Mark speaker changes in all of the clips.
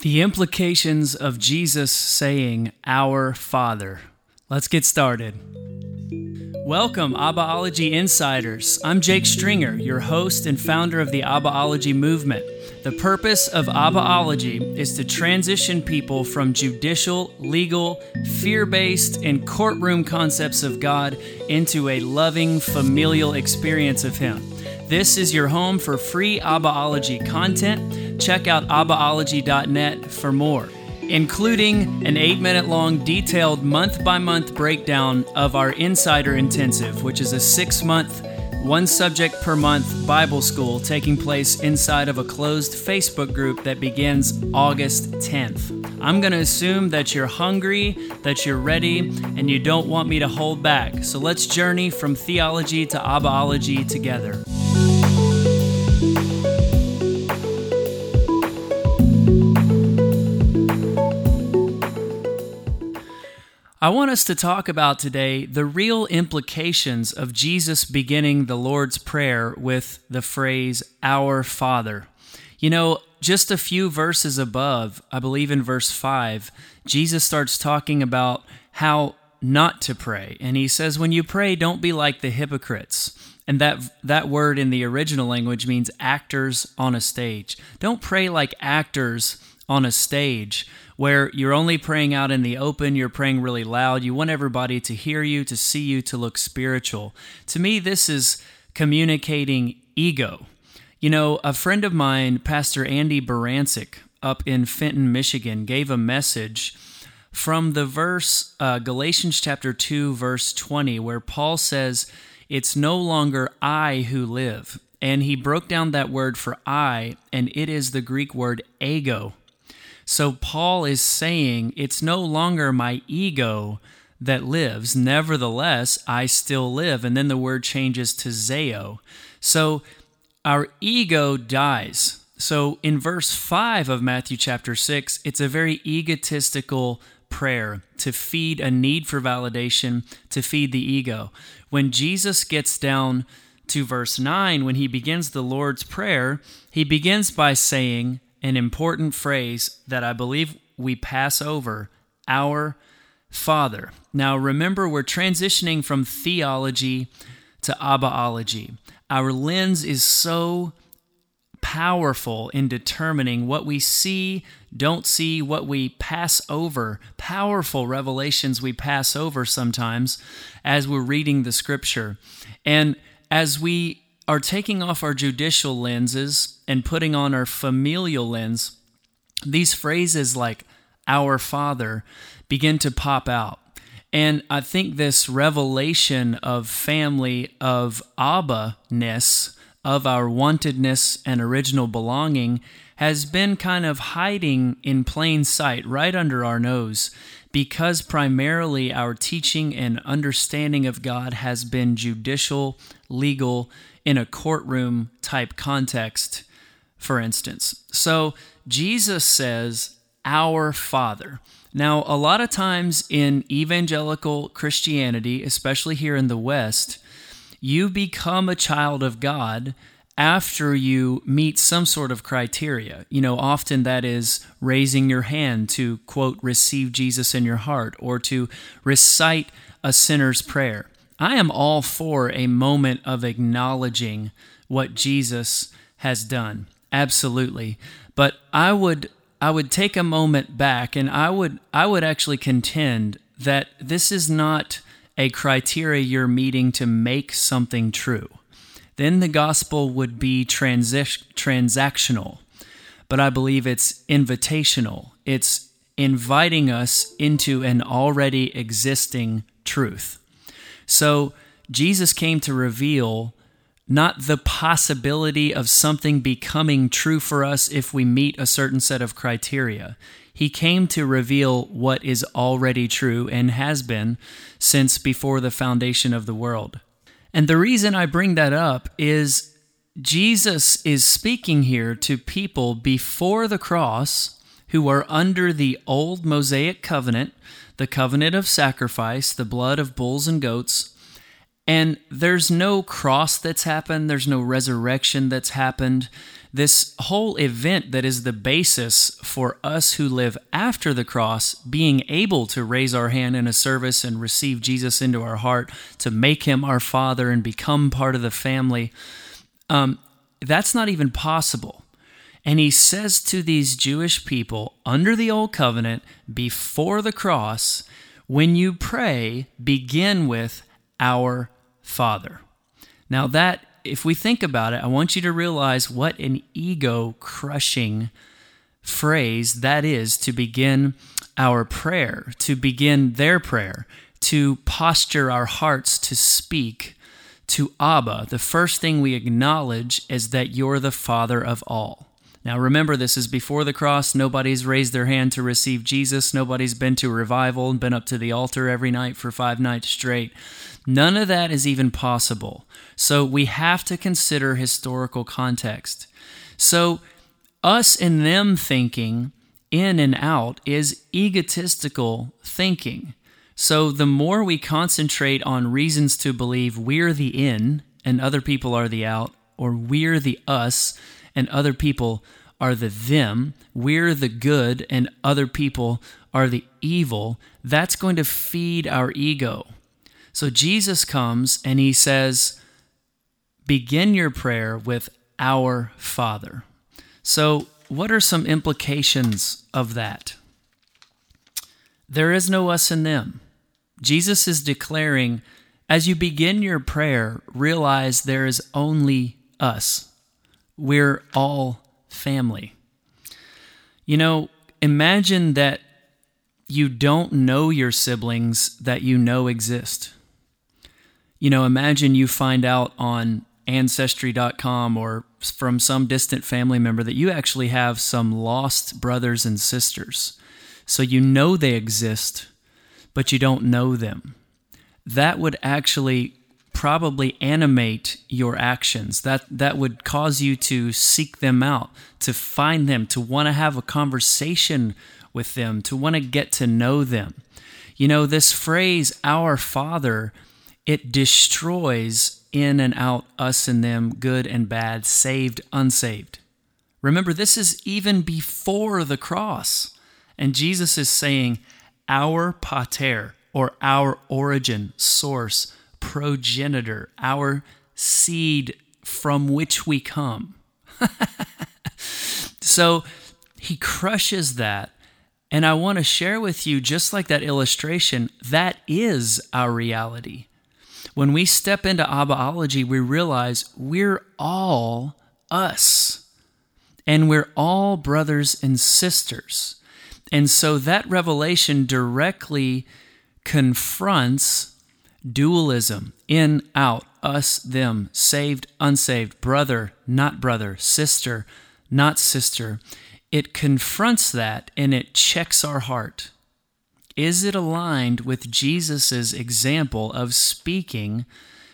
Speaker 1: The implications of Jesus saying, Our Father. Let's get started. Welcome, Abbaology Insiders. I'm Jake Stringer, your host and founder of the Abbaology movement. The purpose of Abbaology is to transition people from judicial, legal, fear based, and courtroom concepts of God into a loving, familial experience of Him. This is your home for free Abbaology content. Check out abbaology.net for more, including an eight minute long detailed month by month breakdown of our Insider Intensive, which is a six month, one subject per month Bible school taking place inside of a closed Facebook group that begins August 10th. I'm going to assume that you're hungry, that you're ready, and you don't want me to hold back. So let's journey from theology to Abbaology together. I want us to talk about today the real implications of Jesus beginning the Lord's Prayer with the phrase, Our Father. You know, just a few verses above, I believe in verse 5, Jesus starts talking about how not to pray. And he says, When you pray, don't be like the hypocrites. And that, that word in the original language means actors on a stage. Don't pray like actors on a stage where you're only praying out in the open, you're praying really loud, you want everybody to hear you, to see you, to look spiritual. To me, this is communicating ego. You know, a friend of mine, Pastor Andy Barancic, up in Fenton, Michigan, gave a message from the verse, uh, Galatians chapter 2, verse 20, where Paul says, It's no longer I who live. And he broke down that word for I, and it is the Greek word ego. So Paul is saying, It's no longer my ego that lives. Nevertheless, I still live. And then the word changes to zeo. So our ego dies. So in verse 5 of Matthew chapter 6, it's a very egotistical prayer to feed a need for validation, to feed the ego. When Jesus gets down to verse 9, when he begins the Lord's Prayer, he begins by saying, an important phrase that I believe we pass over our Father. Now, remember, we're transitioning from theology to Abbaology. Our lens is so powerful in determining what we see, don't see, what we pass over. Powerful revelations we pass over sometimes as we're reading the scripture. And as we are taking off our judicial lenses and putting on our familial lens, these phrases like our Father begin to pop out. And I think this revelation of family, of Abba ness, of our wantedness and original belonging, has been kind of hiding in plain sight right under our nose because primarily our teaching and understanding of God has been judicial, legal, in a courtroom type context, for instance. So Jesus says, Our Father. Now, a lot of times in evangelical Christianity, especially here in the West, you become a child of God after you meet some sort of criteria. You know, often that is raising your hand to, quote, receive Jesus in your heart or to recite a sinner's prayer. I am all for a moment of acknowledging what Jesus has done. Absolutely. But I would I would take a moment back and I would I would actually contend that this is not a criteria you're meeting to make something true. Then the gospel would be transactional. But I believe it's invitational. It's inviting us into an already existing truth. So Jesus came to reveal not the possibility of something becoming true for us if we meet a certain set of criteria. He came to reveal what is already true and has been since before the foundation of the world. And the reason I bring that up is Jesus is speaking here to people before the cross who are under the old Mosaic covenant, the covenant of sacrifice, the blood of bulls and goats. And there's no cross that's happened, there's no resurrection that's happened. This whole event that is the basis for us who live after the cross being able to raise our hand in a service and receive Jesus into our heart, to make him our Father and become part of the family, um, that's not even possible. And he says to these Jewish people under the old covenant, before the cross, when you pray, begin with our Father. Now, that, if we think about it, I want you to realize what an ego crushing phrase that is to begin our prayer, to begin their prayer, to posture our hearts to speak to Abba. The first thing we acknowledge is that you're the Father of all. Now, remember, this is before the cross. Nobody's raised their hand to receive Jesus. Nobody's been to revival and been up to the altar every night for five nights straight. None of that is even possible. So we have to consider historical context. So, us and them thinking in and out is egotistical thinking. So, the more we concentrate on reasons to believe we're the in and other people are the out, or we're the us and other people are the them, we're the good and other people are the evil, that's going to feed our ego. So Jesus comes and he says, Begin your prayer with our Father. So, what are some implications of that? There is no us and them. Jesus is declaring, as you begin your prayer, realize there is only us. We're all family. You know, imagine that you don't know your siblings that you know exist. You know, imagine you find out on ancestry.com or from some distant family member that you actually have some lost brothers and sisters. So you know they exist, but you don't know them. That would actually probably animate your actions. That that would cause you to seek them out, to find them, to want to have a conversation with them, to want to get to know them. You know, this phrase our father, it destroys in and out us and them, good and bad, saved, unsaved. Remember, this is even before the cross. And Jesus is saying, our pater, or our origin, source, progenitor, our seed from which we come. so he crushes that. And I want to share with you, just like that illustration, that is our reality. When we step into Abbaology, we realize we're all us. And we're all brothers and sisters. And so that revelation directly confronts dualism in, out, us, them, saved, unsaved, brother, not brother, sister, not sister. It confronts that and it checks our heart. Is it aligned with Jesus' example of speaking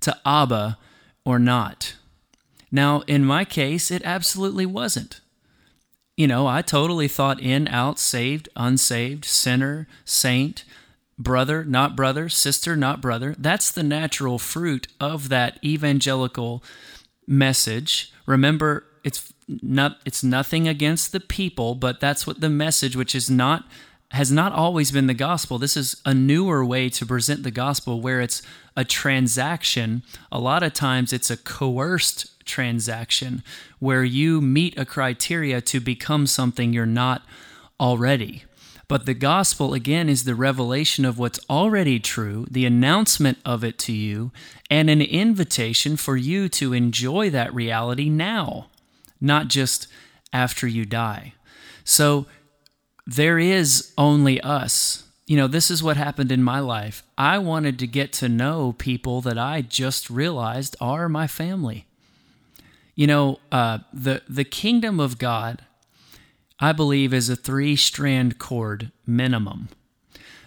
Speaker 1: to Abba or not? Now, in my case, it absolutely wasn't. You know, I totally thought in, out, saved, unsaved, sinner, saint, brother, not brother, sister, not brother. That's the natural fruit of that evangelical message. Remember, it's not it's nothing against the people, but that's what the message which is not has not always been the gospel. This is a newer way to present the gospel where it's a transaction. A lot of times it's a coerced transaction where you meet a criteria to become something you're not already. But the gospel, again, is the revelation of what's already true, the announcement of it to you, and an invitation for you to enjoy that reality now, not just after you die. So there is only us. You know, this is what happened in my life. I wanted to get to know people that I just realized are my family. You know, uh, the the kingdom of God I believe, is a three strand cord minimum.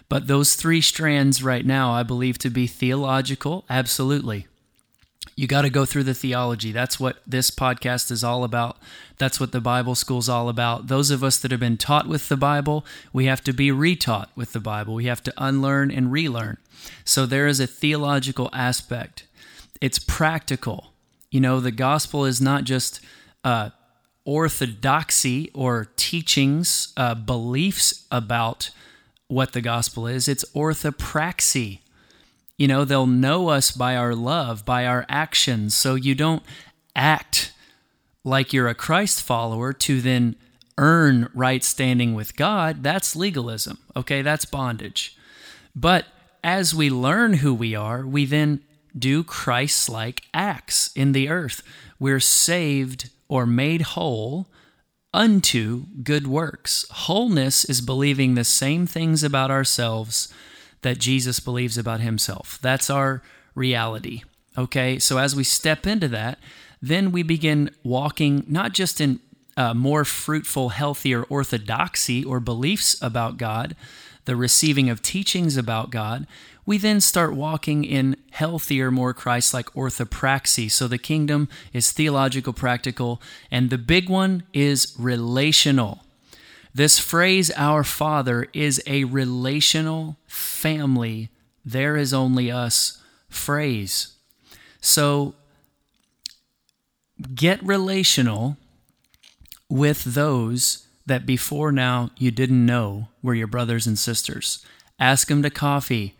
Speaker 1: But those three strands right now, I believe to be theological, absolutely. You got to go through the theology. That's what this podcast is all about. That's what the Bible school's all about. Those of us that have been taught with the Bible, we have to be retaught with the Bible. We have to unlearn and relearn. So there is a theological aspect. it's practical. You know, the gospel is not just uh, orthodoxy or teachings, uh, beliefs about what the gospel is, it's orthopraxy. You know, they'll know us by our love, by our actions. So you don't act like you're a Christ follower to then earn right standing with God. That's legalism. Okay, that's bondage. But as we learn who we are, we then do Christ like acts in the earth. We're saved or made whole unto good works. Wholeness is believing the same things about ourselves that Jesus believes about himself. That's our reality. Okay, so as we step into that, then we begin walking not just in uh, more fruitful, healthier orthodoxy or beliefs about God, the receiving of teachings about God, we then start walking in healthier, more Christ like orthopraxy. So the kingdom is theological, practical, and the big one is relational. This phrase, our Father, is a relational family. There is only us phrase. So get relational with those that before now you didn't know were your brothers and sisters. Ask them to coffee,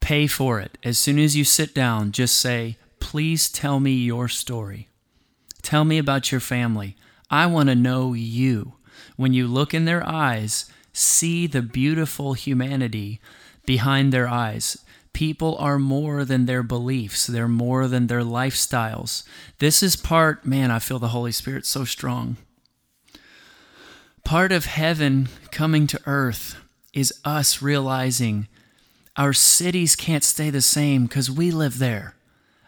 Speaker 1: pay for it. As soon as you sit down, just say, Please tell me your story. Tell me about your family. I want to know you. When you look in their eyes, see the beautiful humanity behind their eyes. People are more than their beliefs, they're more than their lifestyles. This is part, man, I feel the Holy Spirit so strong. Part of heaven coming to earth is us realizing our cities can't stay the same because we live there.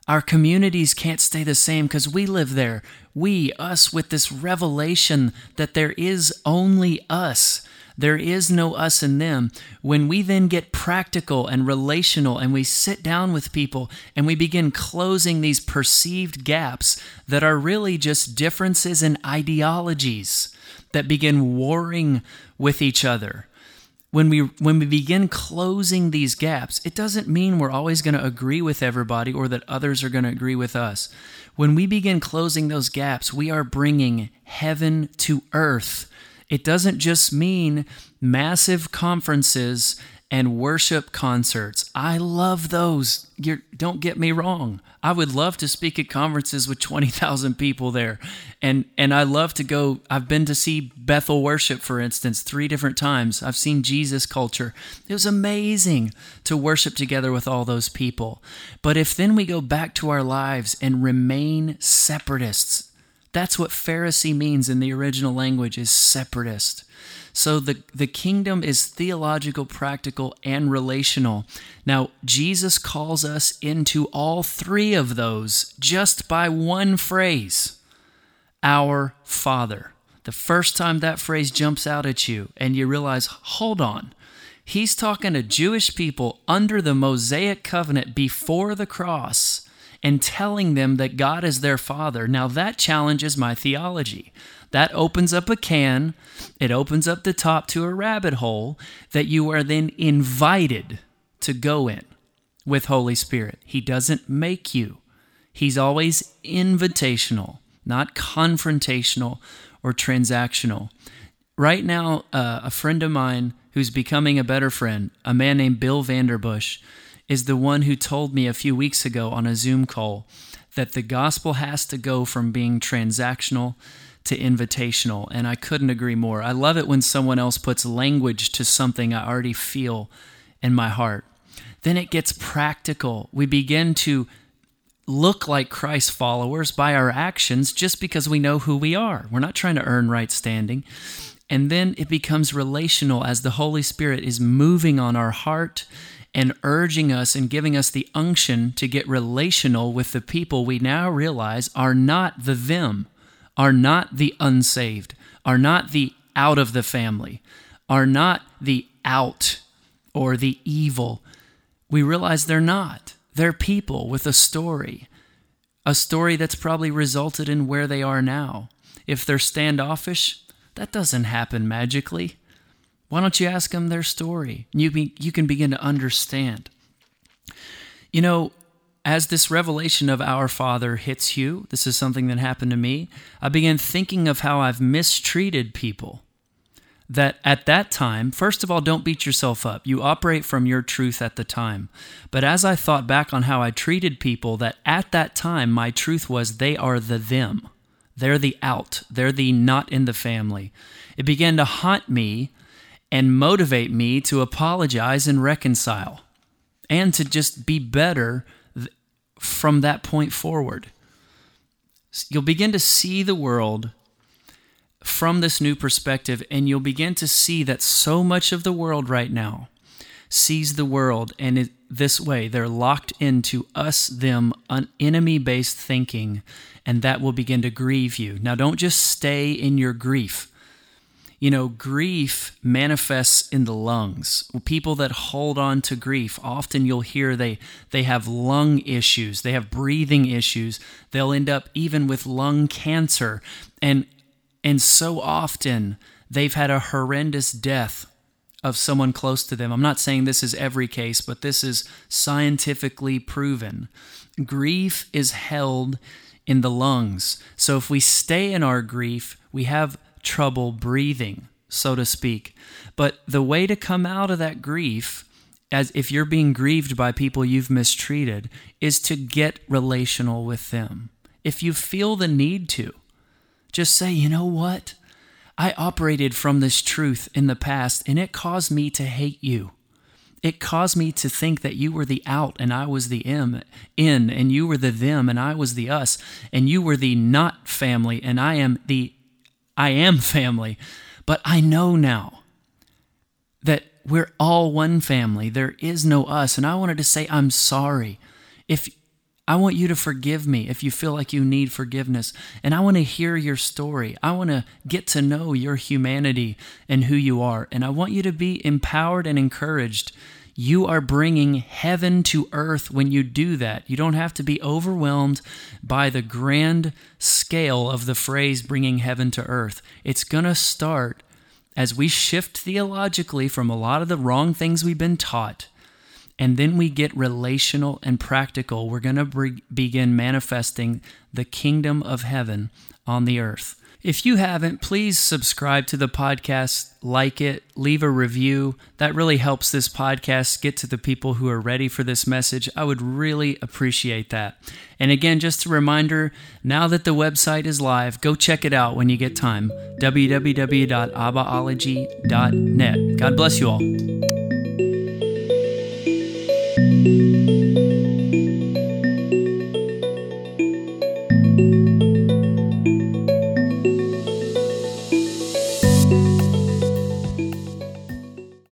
Speaker 1: Our communities can't stay the same because we live there. We, us, with this revelation that there is only us. There is no us and them. When we then get practical and relational and we sit down with people and we begin closing these perceived gaps that are really just differences in ideologies that begin warring with each other. When we when we begin closing these gaps, it doesn't mean we're always going to agree with everybody or that others are going to agree with us. When we begin closing those gaps, we are bringing heaven to earth it doesn't just mean massive conferences and worship concerts. I love those. You're, don't get me wrong. I would love to speak at conferences with 20,000 people there. And and I love to go I've been to see Bethel worship for instance 3 different times. I've seen Jesus culture. It was amazing to worship together with all those people. But if then we go back to our lives and remain separatists, that's what Pharisee means in the original language is separatist. So the, the kingdom is theological, practical, and relational. Now, Jesus calls us into all three of those just by one phrase Our Father. The first time that phrase jumps out at you and you realize, hold on, he's talking to Jewish people under the Mosaic covenant before the cross and telling them that God is their father. Now, that challenges my theology. That opens up a can, it opens up the top to a rabbit hole that you are then invited to go in with Holy Spirit. He doesn't make you, He's always invitational, not confrontational or transactional. Right now, uh, a friend of mine who's becoming a better friend, a man named Bill Vanderbush, is the one who told me a few weeks ago on a Zoom call that the gospel has to go from being transactional to invitational. And I couldn't agree more. I love it when someone else puts language to something I already feel in my heart. Then it gets practical. We begin to look like Christ followers by our actions just because we know who we are. We're not trying to earn right standing. And then it becomes relational as the Holy Spirit is moving on our heart and urging us and giving us the unction to get relational with the people we now realize are not the them, are not the unsaved, are not the out of the family, are not the out or the evil. We realize they're not. They're people with a story, a story that's probably resulted in where they are now. If they're standoffish, that doesn't happen magically. Why don't you ask them their story? You, be, you can begin to understand. You know, as this revelation of our Father hits you, this is something that happened to me, I began thinking of how I've mistreated people. That at that time, first of all, don't beat yourself up. You operate from your truth at the time. But as I thought back on how I treated people, that at that time, my truth was they are the them. They're the out. They're the not in the family. It began to haunt me and motivate me to apologize and reconcile and to just be better from that point forward. You'll begin to see the world from this new perspective, and you'll begin to see that so much of the world right now sees the world and it, this way. They're locked into us them an enemy based thinking and that will begin to grieve you. Now don't just stay in your grief you know, grief manifests in the lungs. People that hold on to grief, often you'll hear they they have lung issues, they have breathing issues. They'll end up even with lung cancer. And and so often they've had a horrendous death of someone close to them. I'm not saying this is every case, but this is scientifically proven. Grief is held in the lungs. So if we stay in our grief, we have trouble breathing, so to speak. But the way to come out of that grief, as if you're being grieved by people you've mistreated, is to get relational with them. If you feel the need to, just say, you know what? I operated from this truth in the past, and it caused me to hate you. It caused me to think that you were the out and I was the in, in, and you were the them and I was the us, and you were the not family and I am the I am family. But I know now that we're all one family. There is no us. And I wanted to say, I'm sorry. If I want you to forgive me if you feel like you need forgiveness. And I want to hear your story. I want to get to know your humanity and who you are. And I want you to be empowered and encouraged you are bringing heaven to earth when you do that. You don't have to be overwhelmed by the grand scale of the phrase bringing heaven to earth. It's going to start as we shift theologically from a lot of the wrong things we've been taught. And then we get relational and practical. We're going to be- begin manifesting the kingdom of heaven on the earth. If you haven't, please subscribe to the podcast, like it, leave a review. That really helps this podcast get to the people who are ready for this message. I would really appreciate that. And again, just a reminder now that the website is live, go check it out when you get time www.abbaology.net. God bless you all.